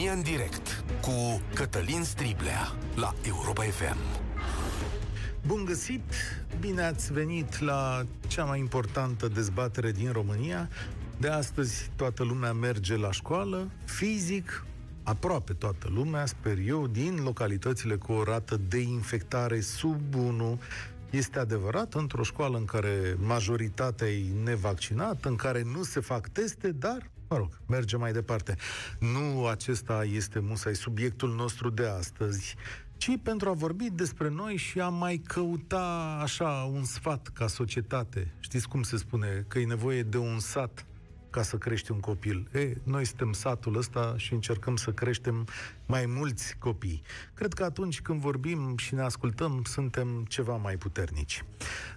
România în direct cu Cătălin Striblea la Europa FM. Bun găsit! Bine ați venit la cea mai importantă dezbatere din România. De astăzi toată lumea merge la școală, fizic, aproape toată lumea, sper eu, din localitățile cu o rată de infectare sub 1 este adevărat, într-o școală în care majoritatea e nevaccinată, în care nu se fac teste, dar, mă rog, merge mai departe. Nu acesta este musai subiectul nostru de astăzi, ci pentru a vorbi despre noi și a mai căuta așa un sfat ca societate. Știți cum se spune? Că e nevoie de un sat ca să crești un copil. E, noi suntem satul ăsta și încercăm să creștem mai mulți copii. Cred că atunci când vorbim și ne ascultăm, suntem ceva mai puternici.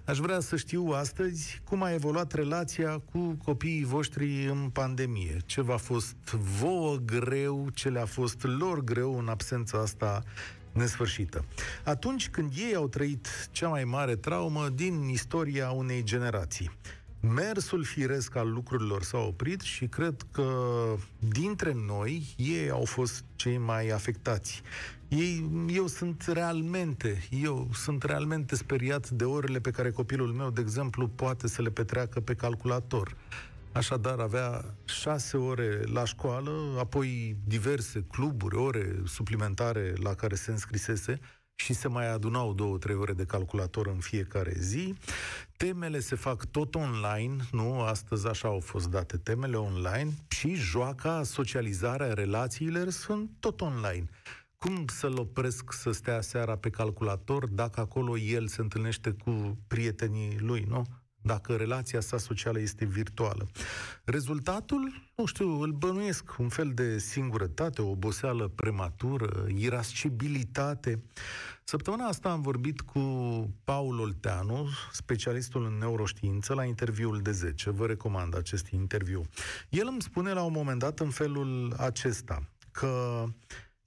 Aș vrea să știu astăzi cum a evoluat relația cu copiii voștri în pandemie. Ce v-a fost vouă greu, ce le-a fost lor greu în absența asta nesfârșită. Atunci când ei au trăit cea mai mare traumă din istoria unei generații mersul firesc al lucrurilor s-a oprit și cred că dintre noi ei au fost cei mai afectați. Ei, eu sunt realmente, eu sunt realmente speriat de orele pe care copilul meu, de exemplu, poate să le petreacă pe calculator. Așadar, avea șase ore la școală, apoi diverse cluburi, ore suplimentare la care se înscrisese, și se mai adunau două, trei ore de calculator în fiecare zi. Temele se fac tot online, nu? Astăzi așa au fost date temele online și joaca, socializarea, relațiile sunt tot online. Cum să-l opresc să stea seara pe calculator dacă acolo el se întâlnește cu prietenii lui, nu? Dacă relația sa socială este virtuală. Rezultatul, nu știu, îl bănuiesc un fel de singurătate, o oboseală prematură, irascibilitate. Săptămâna asta am vorbit cu Paul Olteanu, specialistul în neuroștiință, la interviul de 10. Vă recomand acest interviu. El îmi spune la un moment dat în felul acesta, că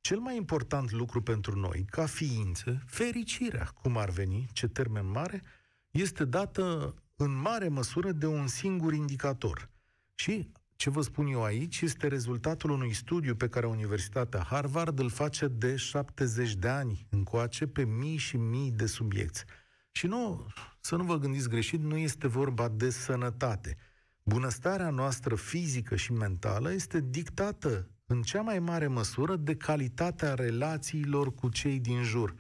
cel mai important lucru pentru noi, ca ființe, fericirea, cum ar veni, ce termen mare, este dată în mare măsură de un singur indicator. Și ce vă spun eu aici este rezultatul unui studiu pe care Universitatea Harvard îl face de 70 de ani încoace pe mii și mii de subiecti. Și nu, să nu vă gândiți greșit, nu este vorba de sănătate. Bunăstarea noastră fizică și mentală este dictată în cea mai mare măsură de calitatea relațiilor cu cei din jur,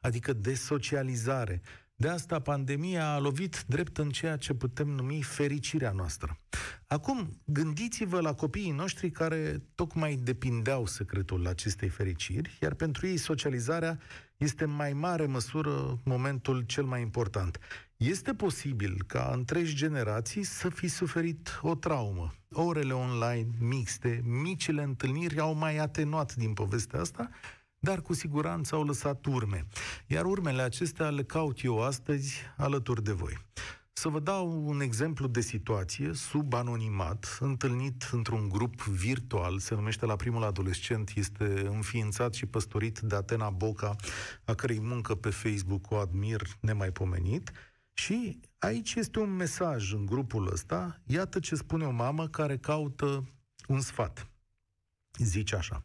adică de socializare. De asta pandemia a lovit drept în ceea ce putem numi fericirea noastră. Acum, gândiți-vă la copiii noștri care tocmai depindeau secretul acestei fericiri, iar pentru ei socializarea este în mai mare măsură momentul cel mai important. Este posibil ca întregi generații să fi suferit o traumă. Orele online mixte, micile întâlniri au mai atenuat din povestea asta, dar cu siguranță au lăsat urme. Iar urmele acestea le caut eu astăzi alături de voi. Să vă dau un exemplu de situație sub anonimat, întâlnit într-un grup virtual, se numește La Primul Adolescent, este înființat și păstorit de Atena Boca, a cărei muncă pe Facebook o admir nemaipomenit. Și aici este un mesaj în grupul ăsta, iată ce spune o mamă care caută un sfat. Zice așa.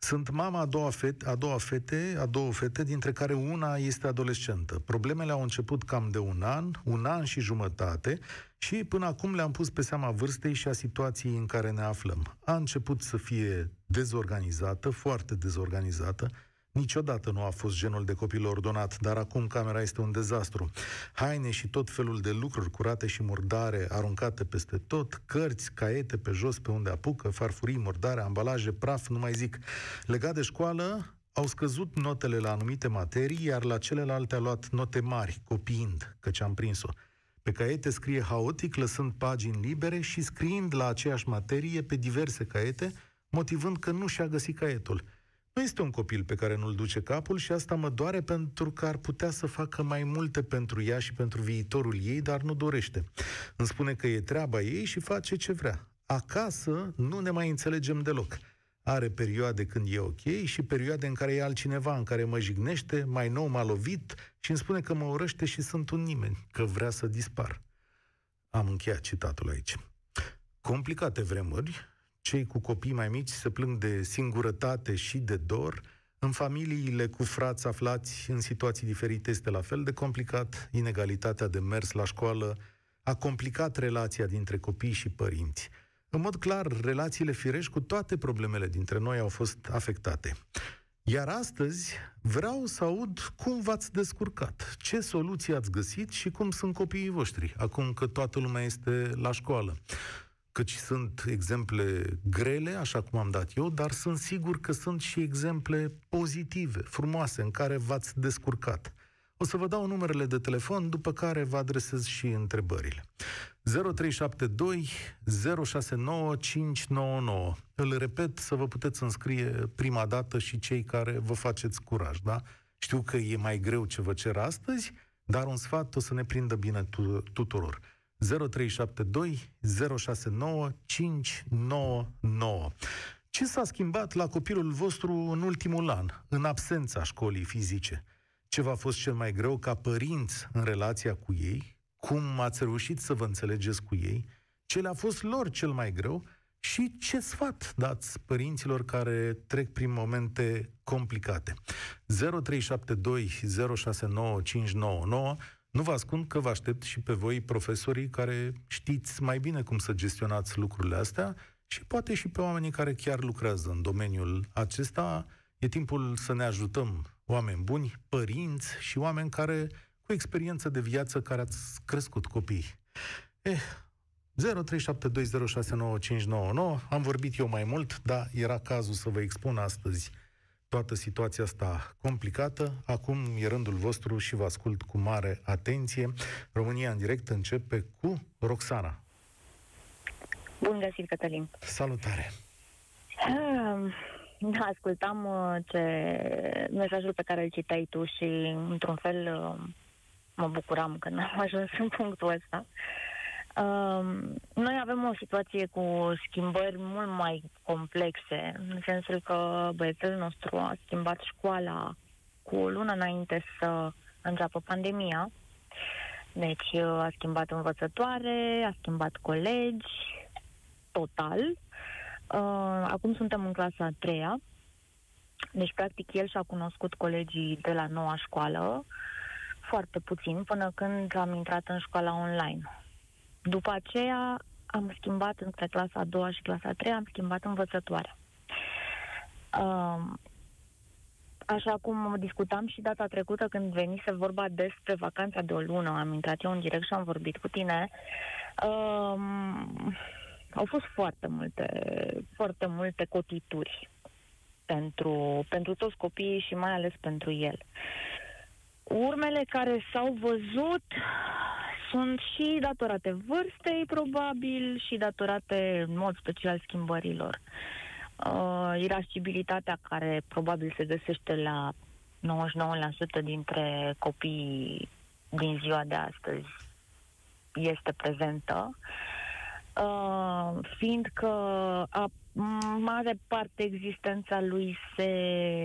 Sunt mama a doua, fete, a doua fete, a două fete, dintre care una este adolescentă. Problemele au început cam de un an, un an și jumătate și până acum le-am pus pe seama vârstei și a situației în care ne aflăm. A început să fie dezorganizată, foarte dezorganizată, Niciodată nu a fost genul de copil ordonat, dar acum camera este un dezastru. Haine și tot felul de lucruri curate și murdare aruncate peste tot, cărți, caiete pe jos pe unde apucă, farfurii, murdare, ambalaje, praf, nu mai zic. Legat de școală, au scăzut notele la anumite materii, iar la celelalte a luat note mari, copiind, căci am prins-o. Pe caiete scrie haotic, lăsând pagini libere și scriind la aceeași materie pe diverse caiete, motivând că nu și-a găsit caietul – nu este un copil pe care nu-l duce capul și asta mă doare pentru că ar putea să facă mai multe pentru ea și pentru viitorul ei, dar nu dorește. Îmi spune că e treaba ei și face ce vrea. Acasă nu ne mai înțelegem deloc. Are perioade când e ok și perioade în care e altcineva, în care mă jignește, mai nou m-a lovit și îmi spune că mă urăște și sunt un nimeni, că vrea să dispar. Am încheiat citatul aici. Complicate vremuri, cei cu copii mai mici se plâng de singurătate și de dor, în familiile cu frați aflați în situații diferite este la fel de complicat, inegalitatea de mers la școală a complicat relația dintre copii și părinți. În mod clar, relațiile firești cu toate problemele dintre noi au fost afectate. Iar astăzi vreau să aud cum v-ați descurcat, ce soluții ați găsit și cum sunt copiii voștri, acum că toată lumea este la școală. Căci sunt exemple grele, așa cum am dat eu, dar sunt sigur că sunt și exemple pozitive, frumoase, în care v-ați descurcat. O să vă dau numerele de telefon, după care vă adresez și întrebările. 0372 069 599. Îl repet să vă puteți înscrie prima dată și cei care vă faceți curaj, da? Știu că e mai greu ce vă cer astăzi, dar un sfat o să ne prindă bine tu- tuturor. 0372 069 599. Ce s-a schimbat la copilul vostru în ultimul an, în absența școlii fizice? Ce v-a fost cel mai greu ca părinți în relația cu ei? Cum ați reușit să vă înțelegeți cu ei? Ce le-a fost lor cel mai greu? Și ce sfat dați părinților care trec prin momente complicate? 0372 069 599 nu vă ascund că vă aștept și pe voi, profesorii, care știți mai bine cum să gestionați lucrurile astea și poate și pe oamenii care chiar lucrează în domeniul acesta. E timpul să ne ajutăm oameni buni, părinți și oameni care cu experiență de viață care ați crescut copii. Eh, 0372069599. Am vorbit eu mai mult, dar era cazul să vă expun astăzi toată situația asta complicată. Acum e rândul vostru și vă ascult cu mare atenție. România în direct începe cu Roxana. Bun găsit, Cătălin. Salutare! Ah, ascultam uh, ce mesajul pe care îl citeai tu și, într-un fel, uh, mă bucuram că n-am ajuns în punctul ăsta. Uh, noi avem o situație cu schimbări mult mai complexe, în sensul că băiețelul nostru a schimbat școala cu o lună înainte să înceapă pandemia. Deci a schimbat învățătoare, a schimbat colegi, total. Uh, acum suntem în clasa a treia. Deci, practic, el și-a cunoscut colegii de la noua școală foarte puțin până când am intrat în școala online. După aceea am schimbat între clasa a doua și clasa a treia, am schimbat învățătoarea. Uh, așa cum discutam și data trecută când venise vorba despre vacanța de o lună, am intrat eu în direct și am vorbit cu tine, uh, au fost foarte multe, foarte multe cotituri pentru, pentru toți copiii și mai ales pentru el. Urmele care s-au văzut sunt și datorate vârstei, probabil, și datorate în mod special schimbărilor. Uh, irascibilitatea care probabil se găsește la 99% dintre copiii din ziua de astăzi este prezentă. Uh, fiindcă a mare parte existența lui se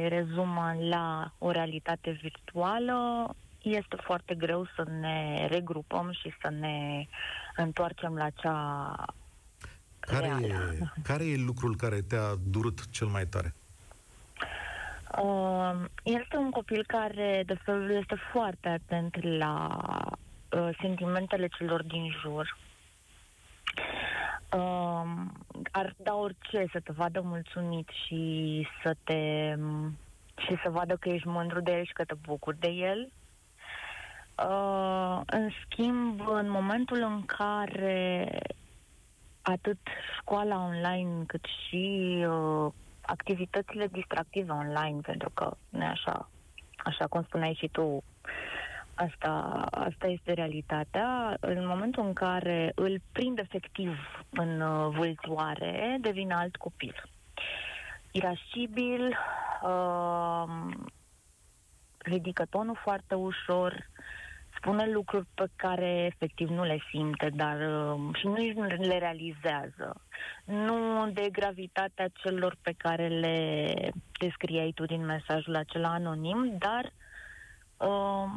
rezumă la o realitate virtuală, este foarte greu să ne regrupăm și să ne întoarcem la cea care reală. E, care e lucrul care te-a durut cel mai tare? Uh, este un copil care, de felul, este foarte atent la uh, sentimentele celor din jur. Uh, ar da orice să te vadă mulțumit și să te și să vadă că ești mândru de el și că te bucuri de el. Uh, în schimb, în momentul în care atât școala online cât și uh, activitățile distractive online, pentru că nu așa, așa cum spuneai și tu, asta, asta este realitatea. În momentul în care îl prind efectiv în uh, vâltoare, devine alt copil. Irascibil, uh, ridică tonul foarte ușor, spune lucruri pe care efectiv nu le simte, dar uh, și nu le realizează. Nu de gravitatea celor pe care le descriai tu din mesajul acela anonim, dar uh,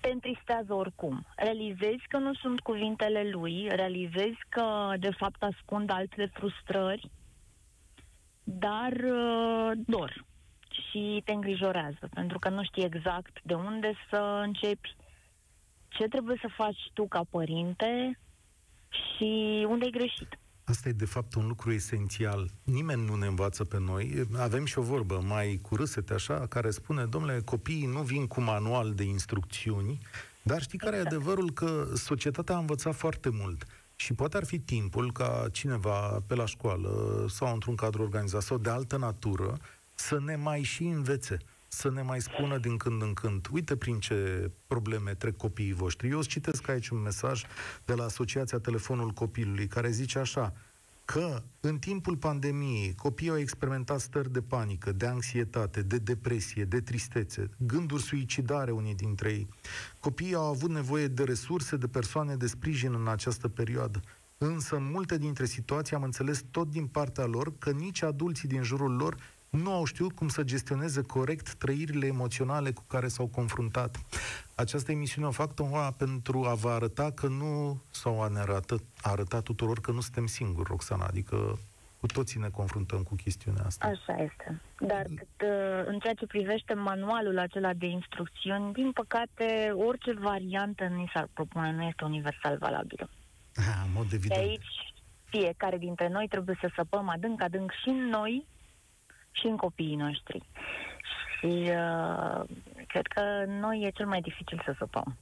te întristează oricum. Realizezi că nu sunt cuvintele lui, realizezi că de fapt ascund alte frustrări, dar uh, dor și te îngrijorează, pentru că nu știi exact de unde să începi, ce trebuie să faci tu ca părinte și unde ai greșit. Asta e de fapt un lucru esențial. Nimeni nu ne învață pe noi. Avem și o vorbă mai cu râsete așa, care spune, domnule, copiii nu vin cu manual de instrucțiuni, dar știi care exact. e adevărul? Că societatea a învățat foarte mult. Și poate ar fi timpul ca cineva pe la școală sau într-un cadru organizat sau de altă natură să ne mai și învețe să ne mai spună din când în când, uite prin ce probleme trec copiii voștri. Eu îți citesc aici un mesaj de la Asociația Telefonul Copilului, care zice așa, că în timpul pandemiei copiii au experimentat stări de panică, de anxietate, de depresie, de tristețe, gânduri suicidare unii dintre ei. Copiii au avut nevoie de resurse, de persoane de sprijin în această perioadă. Însă, în multe dintre situații am înțeles tot din partea lor că nici adulții din jurul lor nu au știut cum să gestioneze corect trăirile emoționale cu care s-au confruntat. Această emisiune o fac tocmai pentru a vă arăta că nu, sau a ne arăta, a arăta tuturor că nu suntem singuri, Roxana, adică cu toții ne confruntăm cu chestiunea asta. Așa este. Dar cât, uh, în ceea ce privește manualul acela de instrucțiuni, din păcate, orice variantă ni s-ar propune nu este universal valabilă. Ha, în mod evident. De aici, fiecare dintre noi trebuie să săpăm adânc, adânc și în noi și în copiii noștri. Și uh, cred că noi e cel mai dificil să săpăm.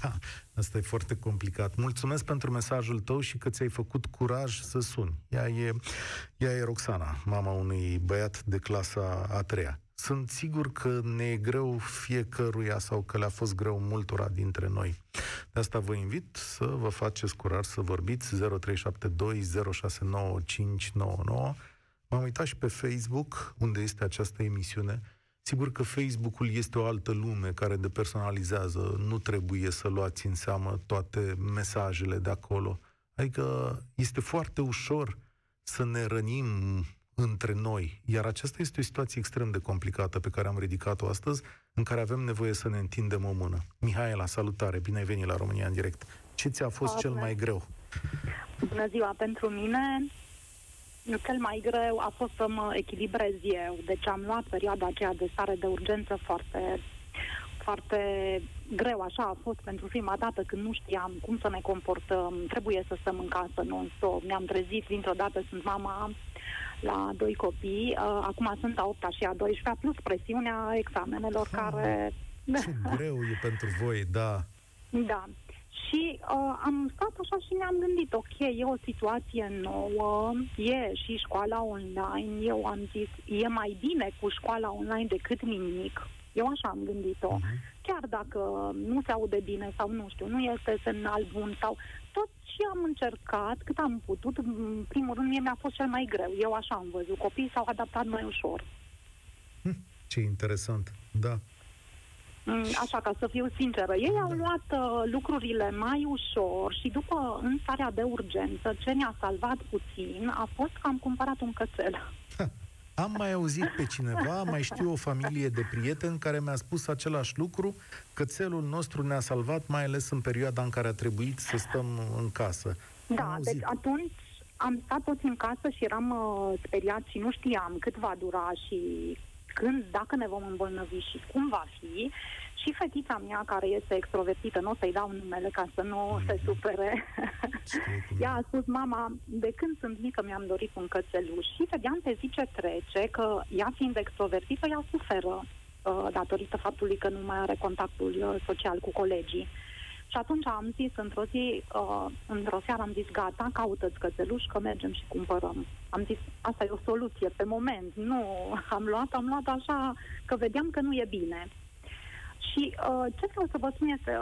Da, asta e foarte complicat. Mulțumesc pentru mesajul tău și că ți-ai făcut curaj să suni. Ea e, ea e Roxana, mama unui băiat de clasa a treia. Sunt sigur că ne e greu fiecăruia sau că le-a fost greu multora dintre noi. De asta vă invit să vă faceți curaj să vorbiți 0372 069599 M-am uitat și pe Facebook, unde este această emisiune. Sigur că Facebook-ul este o altă lume care depersonalizează. Nu trebuie să luați în seamă toate mesajele de acolo. Adică este foarte ușor să ne rănim între noi. Iar aceasta este o situație extrem de complicată pe care am ridicat-o astăzi, în care avem nevoie să ne întindem o mână. Mihaela, salutare, bine ai venit la România în direct. Ce ți-a fost Bună. cel mai greu? Bună ziua, pentru mine cel mai greu a fost să mă echilibrez eu, deci am luat perioada aceea de stare de urgență foarte, foarte greu, așa a fost pentru prima dată când nu știam cum să ne comportăm, trebuie să stăm în casă non-stop, ne-am trezit dintr-o dată, sunt mama la doi copii, uh, acum sunt a 8 și a 12 plus presiunea examenelor ah, care... Ce greu e pentru voi, da. Da. Și uh, am stat așa și ne-am gândit, ok, e o situație nouă, e și școala online, eu am zis, e mai bine cu școala online decât nimic. Eu așa am gândit-o. Uh-huh. Chiar dacă nu se aude bine sau nu știu, nu este semnal bun sau tot și am încercat cât am putut. În primul rând, mie mi-a fost cel mai greu. Eu așa am văzut. Copiii s-au adaptat mai ușor. Hm, ce interesant, da. Mm, așa, ca să fiu sinceră, ei au luat uh, lucrurile mai ușor și după, în starea de urgență, ce ne-a salvat puțin a fost că am cumpărat un cățel. Am mai auzit pe cineva, mai știu o familie de prieteni care mi-a spus același lucru, cățelul nostru ne-a salvat, mai ales în perioada în care a trebuit să stăm în casă. Da, deci atunci am stat toți în casă și eram uh, speriat și nu știam cât va dura și când, dacă ne vom îmbolnăvi și cum va fi. Și fetița mea, care este extrovertită, nu o să-i dau numele ca să nu mm-hmm. se supere, ea a spus, mama, de când sunt mică mi-am dorit un cățeluș. Și vedeam pe zi ce trece că ea fiind extrovertită, ea suferă uh, datorită faptului că nu mai are contactul uh, social cu colegii. Și atunci am zis într-o zi, uh, într-o seară am zis, gata, caută-ți cățeluș, că mergem și cumpărăm. Am zis, asta e o soluție pe moment. Nu, am luat, am luat așa, că vedeam că nu e bine. Și uh, ce vreau să vă spun este,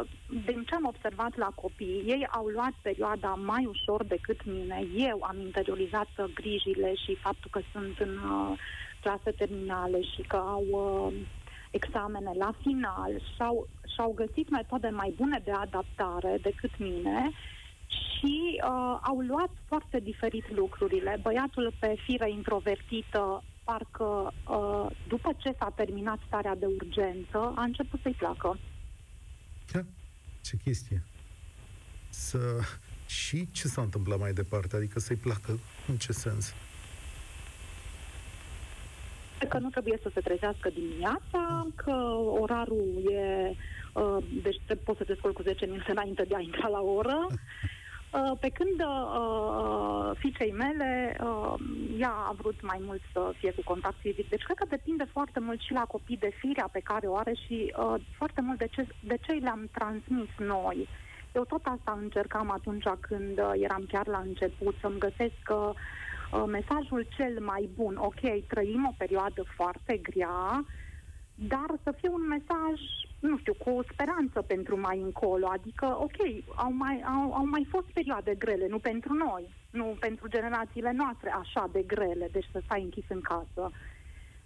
din ce am observat la copii, ei au luat perioada mai ușor decât mine. Eu am interiorizat grijile și faptul că sunt în uh, clase terminale și că au uh, examene la final și-au, și-au găsit metode mai bune de adaptare decât mine și uh, au luat foarte diferit lucrurile. Băiatul pe fire introvertită parcă uh, după ce s-a terminat starea de urgență, a început să-i placă. Da, ce chestie. Să... Și ce s-a întâmplat mai departe? Adică să-i placă? În ce sens? Că nu trebuie să se trezească dimineața, că orarul e... Uh, deci poți să te scoli cu 10 minute înainte de a intra la oră. Uh, pe când uh, fiicei mele, uh, ea a vrut mai mult să fie cu contact fizic. Deci cred că depinde foarte mult și la copii de firea pe care o are și uh, foarte mult de ce, de ce le-am transmis noi. Eu tot asta încercam atunci când uh, eram chiar la început, să-mi găsesc uh, uh, mesajul cel mai bun. Ok, trăim o perioadă foarte grea, dar să fie un mesaj nu știu, cu o speranță pentru mai încolo. Adică, ok, au mai, au, au mai fost perioade grele, nu pentru noi, nu pentru generațiile noastre așa de grele, deci să stai închis în casă.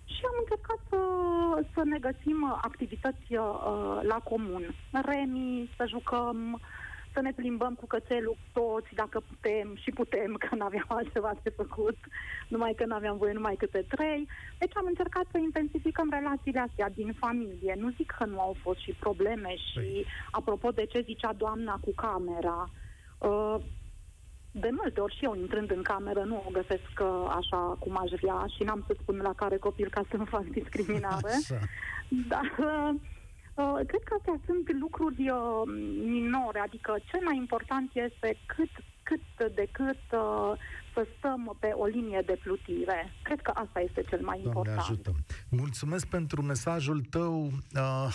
Și am încercat să, să ne găsim activități uh, la comun. Remi, să jucăm, uh, să ne plimbăm cu cățelul toți, dacă putem și putem, că nu aveam altceva de făcut, numai că nu aveam voie numai câte trei. Deci am încercat să intensificăm relațiile astea din familie. Nu zic că nu au fost și probleme și, păi. apropo de ce zicea doamna cu camera, uh, de multe ori și eu intrând în cameră nu o găsesc uh, așa cum aș vrea și n-am să spun la care copil ca să nu fac discriminare. Așa. Dar uh, Uh, cred că astea sunt lucruri uh, minore, adică cel mai important este cât, cât de cât uh, să stăm pe o linie de plutire. Cred că asta este cel mai Doamne important. ajută. Mulțumesc pentru mesajul tău. Uh,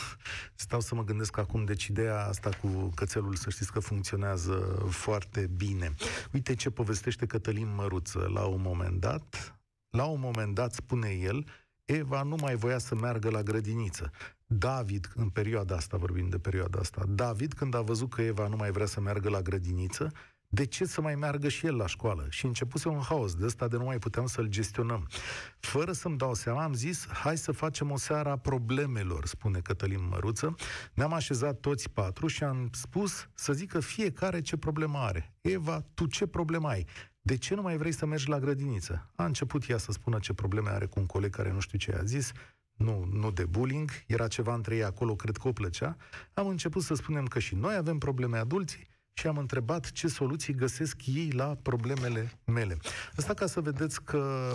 stau să mă gândesc acum, deci ideea asta cu cățelul, să știți că funcționează foarte bine. Uite ce povestește Cătălin Măruță la un moment dat. La un moment dat, spune el, Eva nu mai voia să meargă la grădiniță. David, în perioada asta, vorbim de perioada asta, David, când a văzut că Eva nu mai vrea să meargă la grădiniță, de ce să mai meargă și el la școală? Și începuse un haos de ăsta de nu mai puteam să-l gestionăm. Fără să-mi dau seama, am zis, hai să facem o seară a problemelor, spune Cătălin Măruță. Ne-am așezat toți patru și am spus să zică fiecare ce problemă are. Eva, tu ce problemă ai? De ce nu mai vrei să mergi la grădiniță? A început ea să spună ce probleme are cu un coleg care nu știu ce a zis nu, nu de bullying, era ceva între ei acolo, cred că o plăcea, am început să spunem că și noi avem probleme adulții și am întrebat ce soluții găsesc ei la problemele mele. Asta ca să vedeți că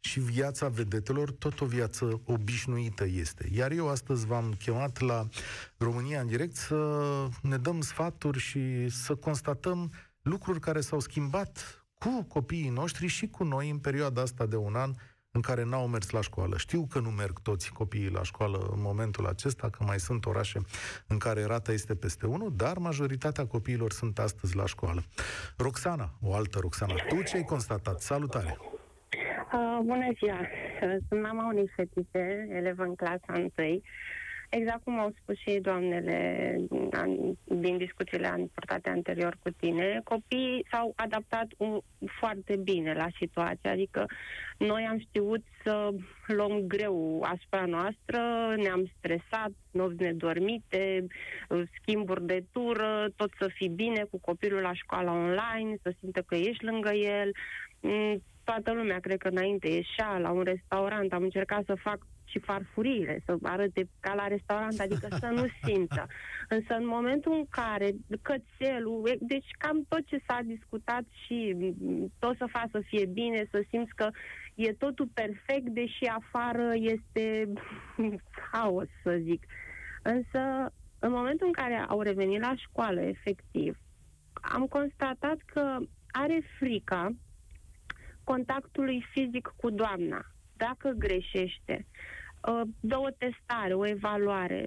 și viața vedetelor tot o viață obișnuită este. Iar eu astăzi v-am chemat la România în direct să ne dăm sfaturi și să constatăm lucruri care s-au schimbat cu copiii noștri și cu noi în perioada asta de un an în care n-au mers la școală. Știu că nu merg toți copiii la școală în momentul acesta, că mai sunt orașe în care rata este peste 1, dar majoritatea copiilor sunt astăzi la școală. Roxana, o altă Roxana, tu ce ai constatat? Salutare! Uh, bună ziua! Sunt mama unei fetițe, elevă în clasa 1. Exact cum au spus și doamnele din discuțiile purtate anterior cu tine, copiii s-au adaptat un, foarte bine la situație, adică noi am știut să luăm greu asupra noastră, ne-am stresat, nopți nedormite, schimburi de tură, tot să fii bine cu copilul la școala online, să simtă că ești lângă el, mm, toată lumea, cred că înainte ieșea la un restaurant, am încercat să fac și farfuriile, să arate ca la restaurant, adică să nu simtă. Însă în momentul în care cățelul, deci cam tot ce s-a discutat și tot să facă să fie bine, să simți că e totul perfect, deși afară este haos, să zic. Însă, în momentul în care au revenit la școală, efectiv, am constatat că are frica contactului fizic cu doamna. Dacă greșește, Uh, dă o testare, o evaluare.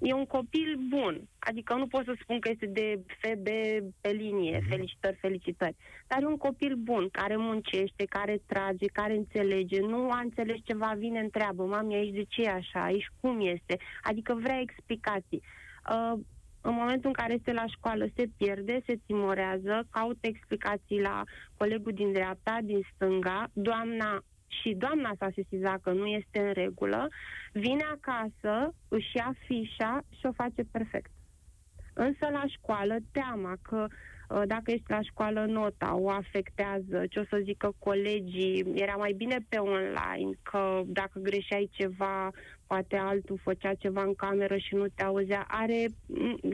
E un copil bun, adică nu pot să spun că este de FB pe linie, mhm. felicitări, felicitări, dar e un copil bun, care muncește, care trage, care înțelege, nu a înțeles ceva, vine, întreabă, mami, aici de ce e așa, aici cum este, adică vrea explicații. Uh, în momentul în care este la școală, se pierde, se timorează, caută explicații la colegul din dreapta, din stânga, doamna și doamna s-a sesizat că nu este în regulă, vine acasă, își ia fișa și o face perfect. Însă la școală, teama că uh, dacă ești la școală, nota o afectează, ce o să zică colegii, era mai bine pe online, că dacă greșeai ceva, poate altul făcea ceva în cameră și nu te auzea. Are,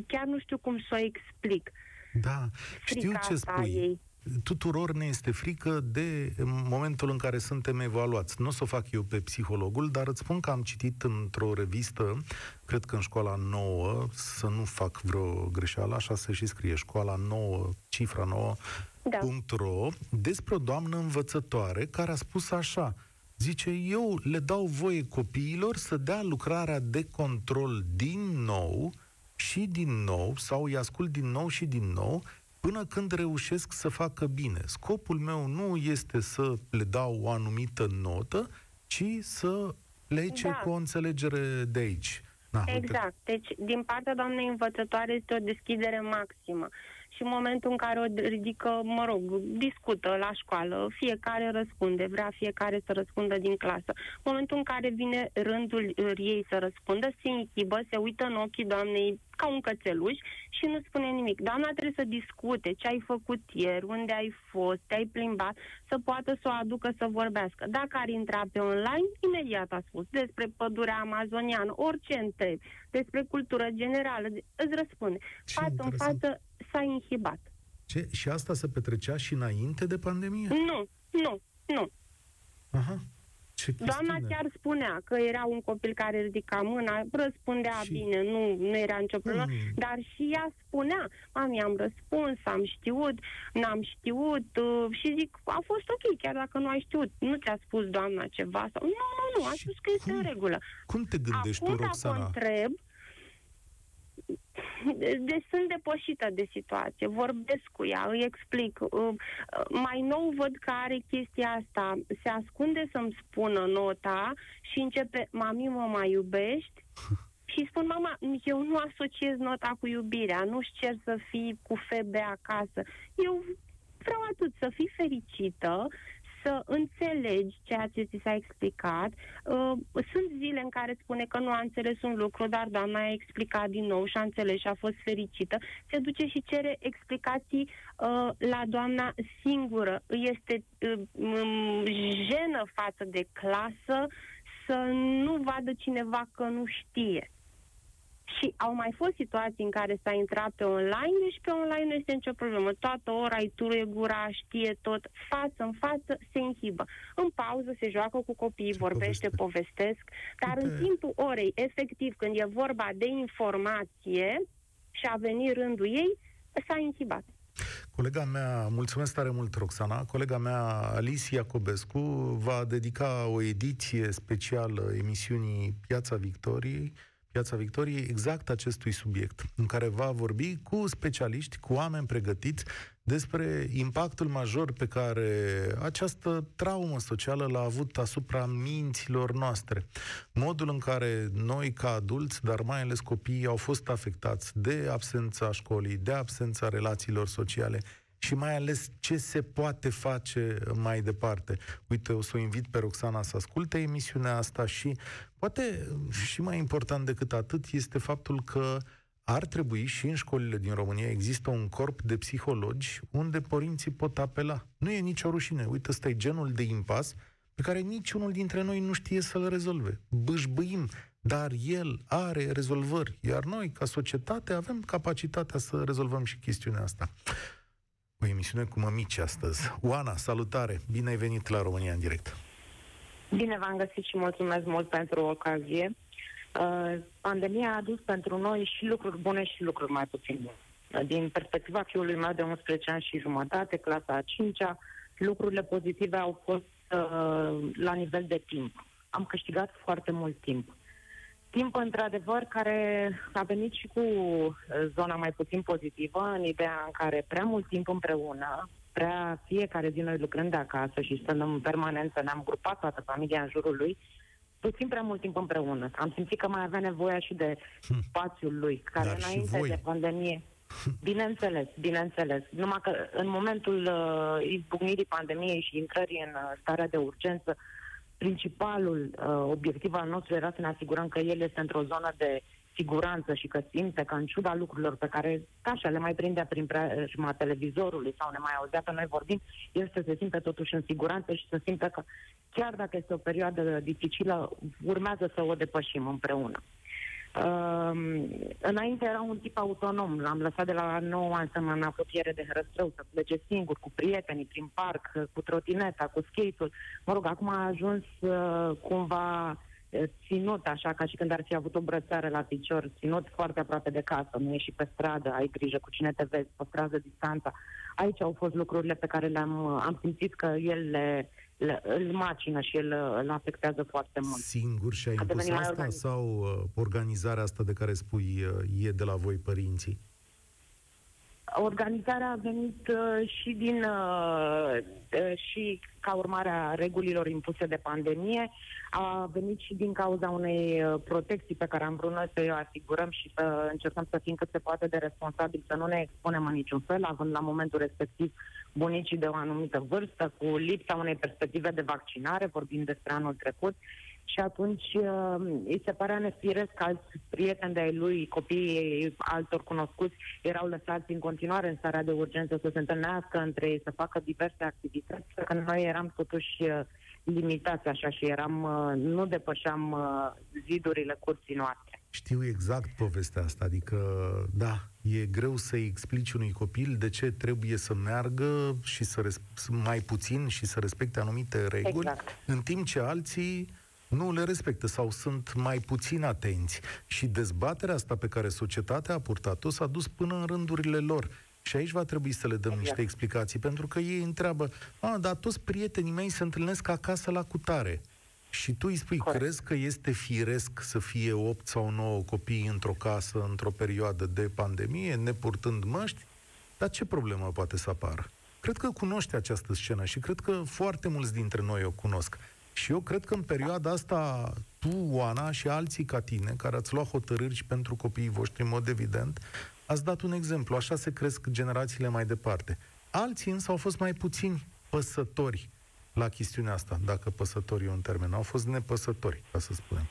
chiar nu știu cum să o explic. Da, știu ce spui. Ei tuturor ne este frică de momentul în care suntem evaluați. Nu o să o fac eu pe psihologul, dar îți spun că am citit într-o revistă, cred că în școala nouă, să nu fac vreo greșeală, așa se și scrie, școala nouă, cifra nouă, da. .ro, despre o doamnă învățătoare care a spus așa, zice, eu le dau voie copiilor să dea lucrarea de control din nou și din nou, sau îi ascult din nou și din nou, până când reușesc să facă bine. Scopul meu nu este să le dau o anumită notă, ci să plece da. cu o înțelegere de aici. Da, exact. Uite. Deci, din partea doamnei învățătoare este o deschidere maximă și în momentul în care o ridică, mă rog, discută la școală, fiecare răspunde, vrea fiecare să răspundă din clasă. În momentul în care vine rândul ei să răspundă, se închibă, se uită în ochii doamnei ca un cățeluș și nu spune nimic. Doamna trebuie să discute ce ai făcut ieri, unde ai fost, te-ai plimbat, să poată să o aducă să vorbească. Dacă ar intra pe online, imediat a spus despre pădurea amazoniană, orice întrebi, despre cultură generală, îți răspunde. Ce față interesant. în față s-a inhibat. Ce? Și asta se petrecea și înainte de pandemie? Nu, nu, nu. Aha. Ce Doamna chiar spunea că era un copil care ridica mâna, răspundea și... bine, nu, nu era nicio problemă, mm. dar și ea spunea, mami, am răspuns, am știut, n-am știut uh, și zic, a fost ok, chiar dacă nu ai știut, nu ți-a spus doamna ceva sau... Nu, nu, nu, a spus că este cum, în regulă. Cum te gândești Acum, tu, Roxana? Acum întreb, de, sunt depășită de situație, vorbesc cu ea, îi explic. Uh, mai nou văd că are chestia asta, se ascunde să-mi spună nota și începe, mami, mă mai iubești? Și spun, mama, eu nu asociez nota cu iubirea, nu-și cer să fii cu febe acasă. Eu vreau atât, să fii fericită, să înțelegi ceea ce ți s-a explicat. Uh, sunt zile în care spune că nu a înțeles un lucru, dar doamna a explicat din nou și a înțeles și a fost fericită. Se duce și cere explicații uh, la doamna singură. Este uh, jenă față de clasă să nu vadă cineva că nu știe. Și au mai fost situații în care s-a intrat pe online și pe online nu este nicio problemă. Toată ora îi turuie gura, știe tot, față în față, se înhibă. În pauză se joacă cu copiii, vorbește, poveste. povestesc, dar Uite. în timpul orei, efectiv, când e vorba de informație și a venit rândul ei, s-a înhibat. Colega mea, mulțumesc tare mult, Roxana, colega mea, Alice Iacobescu, va dedica o ediție specială emisiunii Piața Victoriei Piața Victoriei exact acestui subiect, în care va vorbi cu specialiști, cu oameni pregătiți despre impactul major pe care această traumă socială l-a avut asupra minților noastre. Modul în care noi, ca adulți, dar mai ales copiii, au fost afectați de absența școlii, de absența relațiilor sociale, și mai ales ce se poate face mai departe. Uite, o să o invit pe Roxana să asculte emisiunea asta și poate și mai important decât atât este faptul că ar trebui și în școlile din România există un corp de psihologi unde părinții pot apela. Nu e nicio rușine. Uite, ăsta e genul de impas pe care niciunul dintre noi nu știe să-l rezolve. Bâșbâim, dar el are rezolvări, iar noi, ca societate, avem capacitatea să rezolvăm și chestiunea asta. O emisiune cu mămici astăzi. Oana, salutare! Bine ai venit la România în direct! Bine v-am găsit și mulțumesc mult pentru ocazie. Uh, pandemia a adus pentru noi și lucruri bune și lucruri mai puțin bune. Din perspectiva fiului meu de 11 ani și jumătate, clasa a 5-a, lucrurile pozitive au fost uh, la nivel de timp. Am câștigat foarte mult timp timp, într-adevăr, care a venit și cu uh, zona mai puțin pozitivă, în ideea în care prea mult timp împreună, prea fiecare zi noi lucrând de acasă și stând în permanență, ne-am grupat toată familia în jurul lui, puțin prea mult timp împreună. Am simțit că mai avea nevoie și de hm. spațiul lui, care Dar înainte de pandemie... Bineînțeles, bineînțeles. Numai că în momentul uh, izbucnirii pandemiei și intrării în uh, starea de urgență, uh, principalul uh, obiectiv al nostru era să ne asigurăm că el este într-o zonă de siguranță și că simte că în ciuda lucrurilor pe care așa le mai prindea prin preajma televizorului sau ne mai auzea pe noi vorbind, el să se simte totuși în siguranță și să simte că chiar dacă este o perioadă dificilă, urmează să o depășim împreună. Uh, înainte era un tip autonom. L-am lăsat de la 9 ani să mă în apropiere de Hărăstrău, să plece singur, cu prietenii, prin parc, cu trotineta, cu skate-ul. Mă rog, acum a ajuns uh, cumva uh, ținut, așa ca și când ar fi avut o brățară la picior, ținut foarte aproape de casă, nu ieși pe stradă, ai grijă cu cine te vezi, păstrează distanța. Aici au fost lucrurile pe care le-am am simțit că el le, îl macină și îl, îl afectează foarte mult. Singur și a impus asta sau uh, organizarea asta de care spui uh, e de la voi părinții? Organizarea a venit uh, și din uh, uh, și ca urmare a regulilor impuse de pandemie, a venit și din cauza unei uh, protecții pe care am vrut noi să o asigurăm și să încercăm să fim cât se poate de responsabili, să nu ne expunem în niciun fel, având la momentul respectiv bunicii de o anumită vârstă, cu lipsa unei perspective de vaccinare, vorbind despre anul trecut, și atunci uh, îi se părea nefiresc că alți prieteni de-ai lui, copiii altor cunoscuți, erau lăsați în continuare în starea de urgență să se întâlnească între ei, să facă diverse activități, că noi eram totuși uh, limitați așa și eram, uh, nu depășeam uh, zidurile curții noastre. Știu exact povestea asta, adică, da, e greu să-i explici unui copil de ce trebuie să meargă și să res- mai puțin și să respecte anumite reguli, exact. în timp ce alții nu le respectă sau sunt mai puțin atenți. Și dezbaterea asta pe care societatea a purtat-o s-a dus până în rândurile lor. Și aici va trebui să le dăm exact. niște explicații, pentru că ei întreabă, a, dar toți prietenii mei se întâlnesc acasă la cutare. Și tu îi spui, Corect. crezi că este firesc să fie 8 sau 9 copii într-o casă, într-o perioadă de pandemie, nepurtând măști? Dar ce problemă poate să apară? Cred că cunoște această scenă și cred că foarte mulți dintre noi o cunosc. Și eu cred că în perioada asta, tu, Oana, și alții ca tine, care ați luat hotărâri și pentru copiii voștri, în mod evident, ați dat un exemplu. Așa se cresc generațiile mai departe. Alții însă au fost mai puțini păsători la chestiunea asta, dacă păsători e un termen. Au fost nepăsători, ca să spunem.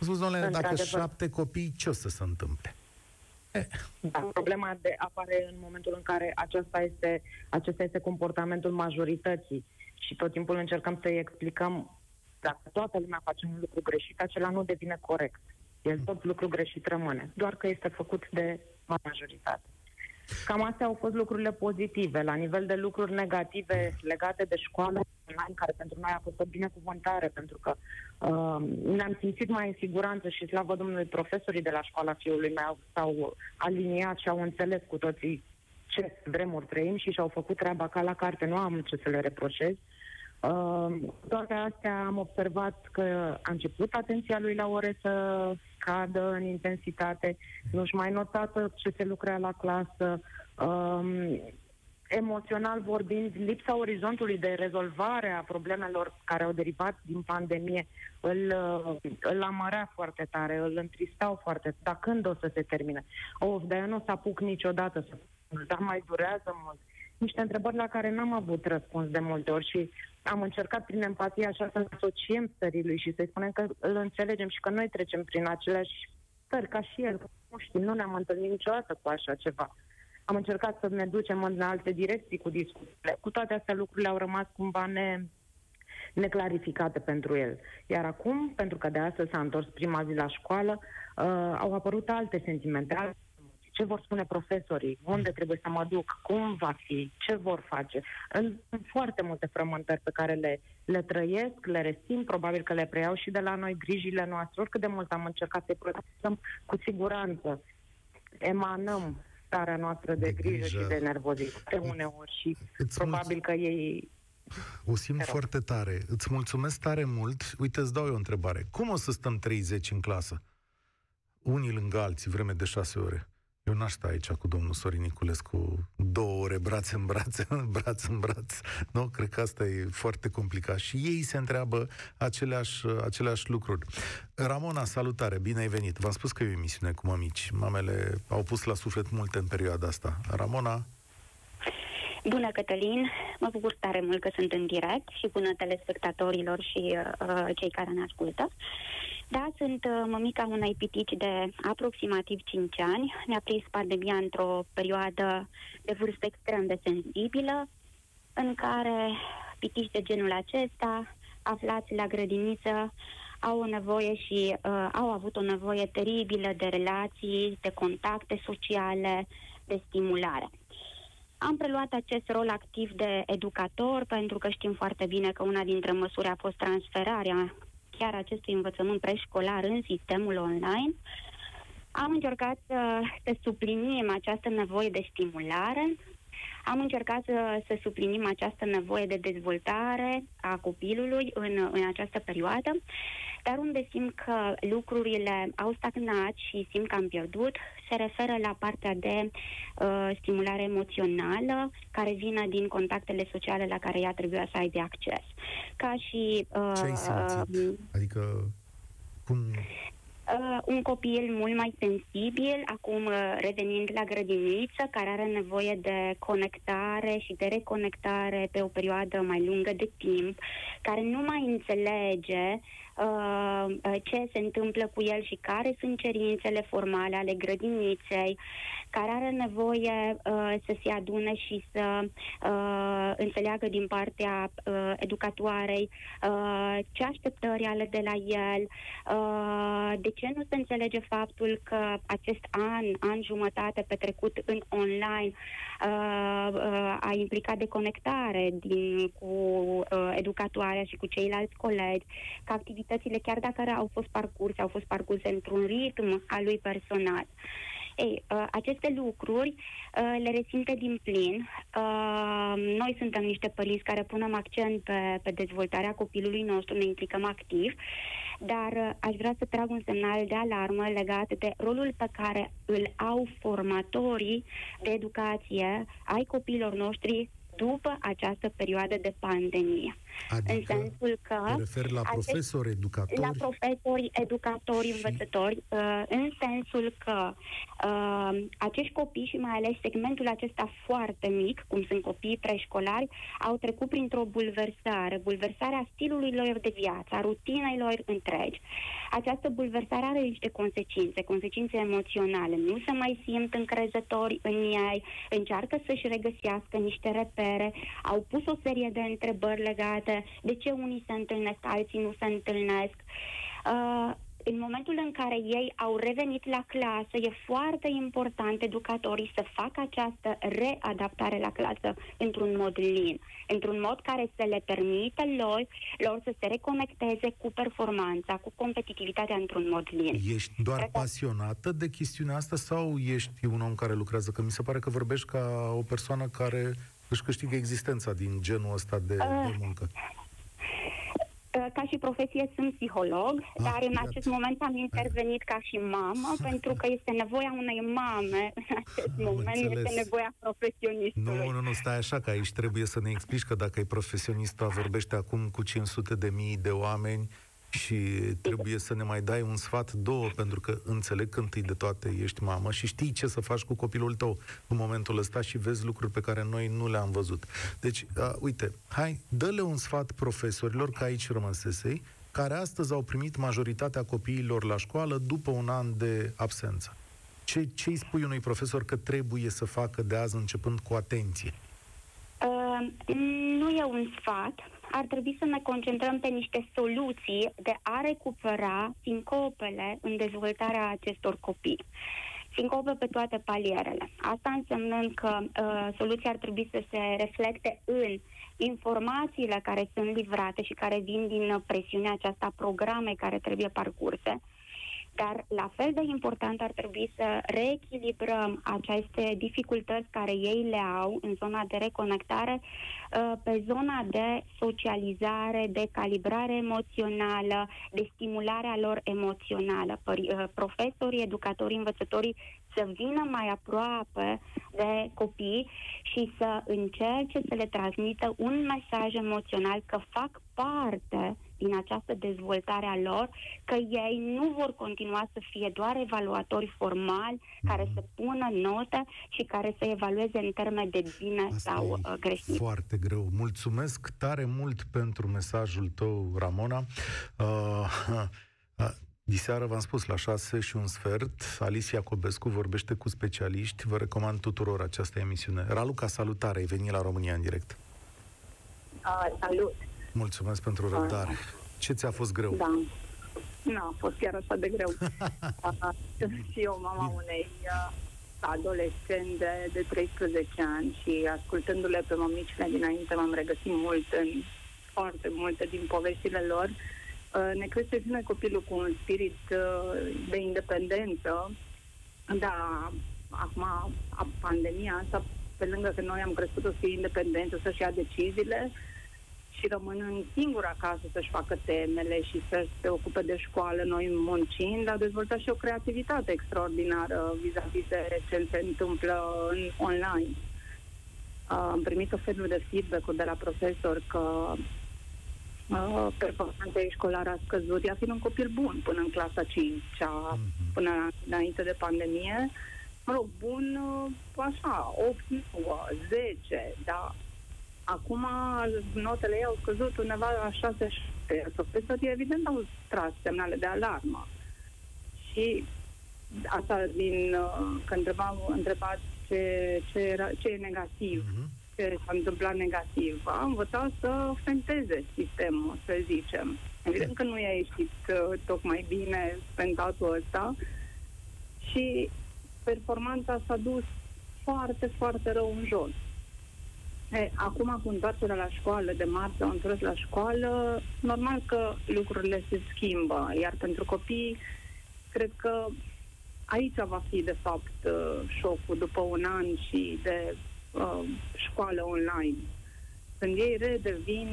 Au spus, domnule, dacă șapte copii, ce o să se întâmple? Eh. Da, problema de apare în momentul în care acesta este, acesta este comportamentul majorității și tot timpul încercăm să-i explicăm dacă toată lumea face un lucru greșit, acela nu devine corect. El tot lucru greșit rămâne, doar că este făcut de majoritate. Cam astea au fost lucrurile pozitive. La nivel de lucruri negative legate de școală, care pentru noi a fost o binecuvântare, pentru că uh, ne-am simțit mai în siguranță și slavă Domnului profesorii de la școala fiului meu s-au aliniat și au înțeles cu toții ce vremuri trăim și și-au făcut treaba ca la carte. Nu am ce să le reproșez. Uh, Uh, toate astea am observat că a început atenția lui la ore să scadă în intensitate, nu-și mai notat ce se lucra la clasă, uh, emoțional vorbind, lipsa orizontului de rezolvare a problemelor care au derivat din pandemie îl, îl amărea foarte tare, îl întristau foarte tare. Dar când o să se termine? Of, de nu o să apuc niciodată să dar mai durează mult. Niște întrebări la care n-am avut răspuns de multe ori și am încercat prin empatie așa să ne asociem stării lui și să-i spunem că îl înțelegem și că noi trecem prin aceleași stări ca și el. Nu știu, nu ne-am întâlnit niciodată cu așa ceva. Am încercat să ne ducem în alte direcții cu discuțiile. Cu toate astea lucrurile au rămas cumva ne, neclarificate pentru el. Iar acum, pentru că de astăzi s-a întors prima zi la școală, uh, au apărut alte sentimente, alte ce vor spune profesorii, unde trebuie să mă duc, cum va fi, ce vor face. Sunt foarte multe frământări pe care le, le trăiesc, le resim, probabil că le preiau și de la noi grijile noastre. Oricât de mult am încercat să-i protejăm, cu siguranță emanăm starea noastră de, de grijă, grijă și de nervozitate uneori și Îți probabil mulț- că ei o simt foarte tare. Îți mulțumesc tare mult. Uite, îți dau eu o întrebare. Cum o să stăm 30 în clasă? Unii lângă alții, vreme de șase ore. Eu n-aș sta aici cu domnul Sorin Niculescu două ore, brațe în brațe, braț în braț. Nu, cred că asta e foarte complicat. Și ei se întreabă aceleași, aceleași lucruri. Ramona, salutare, bine ai venit. V-am spus că e o emisiune cu mămici. Mamele au pus la suflet multe în perioada asta. Ramona? Bună, Cătălin! Mă bucur tare mult că sunt în direct și bună telespectatorilor și uh, cei care ne ascultă. Da, sunt uh, mămica unei pitici de aproximativ 5 ani. Ne-a prins pandemia într-o perioadă de vârstă extrem de sensibilă, în care pitici de genul acesta, aflați la grădiniță, au o nevoie și uh, au avut o nevoie teribilă de relații, de contacte sociale, de stimulare. Am preluat acest rol activ de educator pentru că știm foarte bine că una dintre măsuri a fost transferarea chiar acestui învățământ preșcolar în sistemul online. Am încercat să, să suplinim această nevoie de stimulare, am încercat să, să suplinim această nevoie de dezvoltare a copilului în, în această perioadă, dar unde simt că lucrurile au stagnat și simt că am pierdut, se referă la partea de uh, stimulare emoțională care vine din contactele sociale la care ea trebuia să aibă acces. Ca și... Uh, Ce ai simțit? Uh, adică cum uh, un copil mult mai sensibil, acum uh, revenind la grădiniță, care are nevoie de conectare și de reconectare pe o perioadă mai lungă de timp, care nu mai înțelege Uh, uh, ce se întâmplă cu el și care sunt cerințele formale ale grădiniței, care are nevoie uh, să se adune și să uh, înțeleagă din partea uh, educatoarei uh, ce așteptări ale de la el, uh, de ce nu se înțelege faptul că acest an, an jumătate petrecut în online uh, uh, a implicat deconectare din, cu uh, educatoarea și cu ceilalți colegi, că activitățile, chiar dacă au fost parcurse, au fost parcurse într-un ritm al lui personal. Ei, uh, aceste lucruri uh, le resimte din plin. Uh, noi suntem niște părinți care punem accent pe, pe dezvoltarea copilului nostru, ne implicăm activ, dar uh, aș vrea să trag un semnal de alarmă legat de rolul pe care îl au formatorii de educație ai copiilor noștri după această perioadă de pandemie. Adică în sensul că... Te referi la profesori, educatori? La profesori, educatori, și... învățători, uh, în sensul că uh, acești copii și mai ales segmentul acesta foarte mic, cum sunt copiii preșcolari, au trecut printr-o bulversare, bulversarea stilului lor de viață, a rutinei lor întregi. Această bulversare are niște consecințe, consecințe emoționale. Nu se mai simt încrezători în ei, încearcă să-și regăsească niște repere, au pus o serie de întrebări legate poate, de ce unii se întâlnesc, alții nu se întâlnesc. Uh, în momentul în care ei au revenit la clasă, e foarte important educatorii să facă această readaptare la clasă într-un mod lin, într-un mod care să le permită lor, lor să se reconecteze cu performanța, cu competitivitatea într-un mod lin. Ești doar Cred pasionată de chestiunea asta sau ești un om care lucrează? Că mi se pare că vorbești ca o persoană care își câștigă existența din genul ăsta de, uh, de muncă? Uh, ca și profesie sunt psiholog, ah, dar în acest iată. moment am intervenit ca și mamă, pentru că este nevoia unei mame în acest am moment, înțeles. este nevoia profesionistului. Nu, nu, nu, stai așa, că aici trebuie să ne explici că dacă e profesionist, vorbește acum cu 500 de mii de oameni, și trebuie să ne mai dai un sfat, două, pentru că înțeleg că întâi de toate ești mamă și știi ce să faci cu copilul tău în momentul ăsta și vezi lucruri pe care noi nu le-am văzut. Deci, uh, uite, hai, dă-le un sfat profesorilor, că aici rămăsesei, care astăzi au primit majoritatea copiilor la școală după un an de absență. Ce, ce îi spui unui profesor că trebuie să facă de azi începând cu atenție? Uh, nu e un sfat, ar trebui să ne concentrăm pe niște soluții de a recupera sincopele în dezvoltarea acestor copii. Sincope pe toate palierele. Asta însemnând că uh, soluția ar trebui să se reflecte în informațiile care sunt livrate și care vin din presiunea aceasta programe care trebuie parcurse, dar la fel de important ar trebui să reechilibrăm aceste dificultăți care ei le au în zona de reconectare uh, pe zona de socializare, de calibrare emoțională, de stimularea lor emoțională. Uh, profesorii, educatorii, învățătorii să vină mai aproape de copii și să încerce să le transmită un mesaj emoțional că fac parte din această dezvoltare a lor, că ei nu vor continua să fie doar evaluatori formali care să pună note și care să evalueze în termen de bine Asta sau uh, greșit. foarte greu. Mulțumesc tare mult pentru mesajul tău, Ramona. Uh, uh, Diseară v-am spus, la 6 și un sfert, Alicia Iacobescu vorbește cu specialiști. Vă recomand tuturor această emisiune. Raluca, salutare, ai venit la România în direct. Uh, salut! Mulțumesc pentru răbdare. Ce ți-a fost greu? Da. Nu a fost chiar așa de greu. Sunt și eu mama unei uh, adolescente de 13 ani și ascultându-le pe mămicile dinainte m-am regăsit mult în foarte multe din poveștile lor. Uh, ne crește și noi copilul cu un spirit uh, de independență, dar acum pandemia asta, pe lângă că noi am crescut să fie independență, să-și ia deciziile, și rămânând singur acasă să-și facă temele și să se ocupe de școală, noi muncind, a dezvoltat și o creativitate extraordinară vis-a-vis de ce se întâmplă în online. Uh, am primit o felul de feedback de la profesor că uh, performanța ei școlară a scăzut, ea fiind un copil bun până în clasa 5 mm-hmm. până înainte de pandemie. Mă rog, bun, uh, așa, 8, 9, 10, dar Acum notele ei au scăzut undeva la 6 Profesorii evident au tras semnale de alarmă. Și asta din uh, când întrebam, întrebat ce, ce, era, ce e negativ, uh-huh. ce s-a întâmplat negativ, a învățat să fenteze sistemul, să zicem. Evident că nu i-a ieșit uh, tocmai bine pentatul ăsta și performanța s-a dus foarte, foarte rău în jos. He, acum, cu întoarcerea la școală, de marți au întors la școală, normal că lucrurile se schimbă, iar pentru copii, cred că aici va fi, de fapt, uh, șocul după un an și de uh, școală online. Când ei redevin,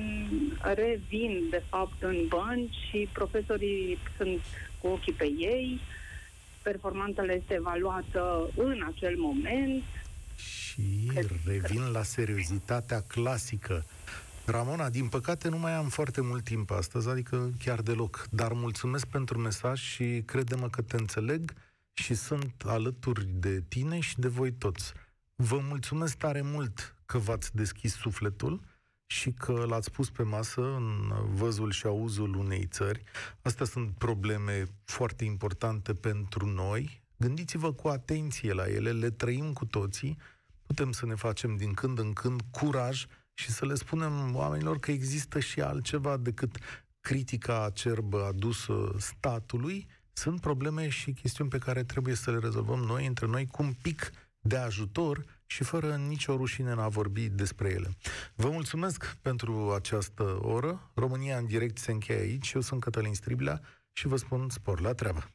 revin, de fapt, în bănci și profesorii sunt cu ochii pe ei, performanța le este evaluată în acel moment, și revin la seriozitatea clasică. Ramona, din păcate nu mai am foarte mult timp astăzi, adică chiar deloc, dar mulțumesc pentru mesaj și crede-mă că te înțeleg și sunt alături de tine și de voi toți. Vă mulțumesc tare mult că v-ați deschis sufletul și că l-ați pus pe masă în văzul și auzul unei țări. Astea sunt probleme foarte importante pentru noi. Gândiți-vă cu atenție la ele, le trăim cu toții putem să ne facem din când în când curaj și să le spunem oamenilor că există și altceva decât critica acerbă adusă statului. Sunt probleme și chestiuni pe care trebuie să le rezolvăm noi, între noi, cu un pic de ajutor și fără nicio rușine în a vorbi despre ele. Vă mulțumesc pentru această oră. România în direct se încheie aici. Eu sunt Cătălin Striblea și vă spun spor la treabă.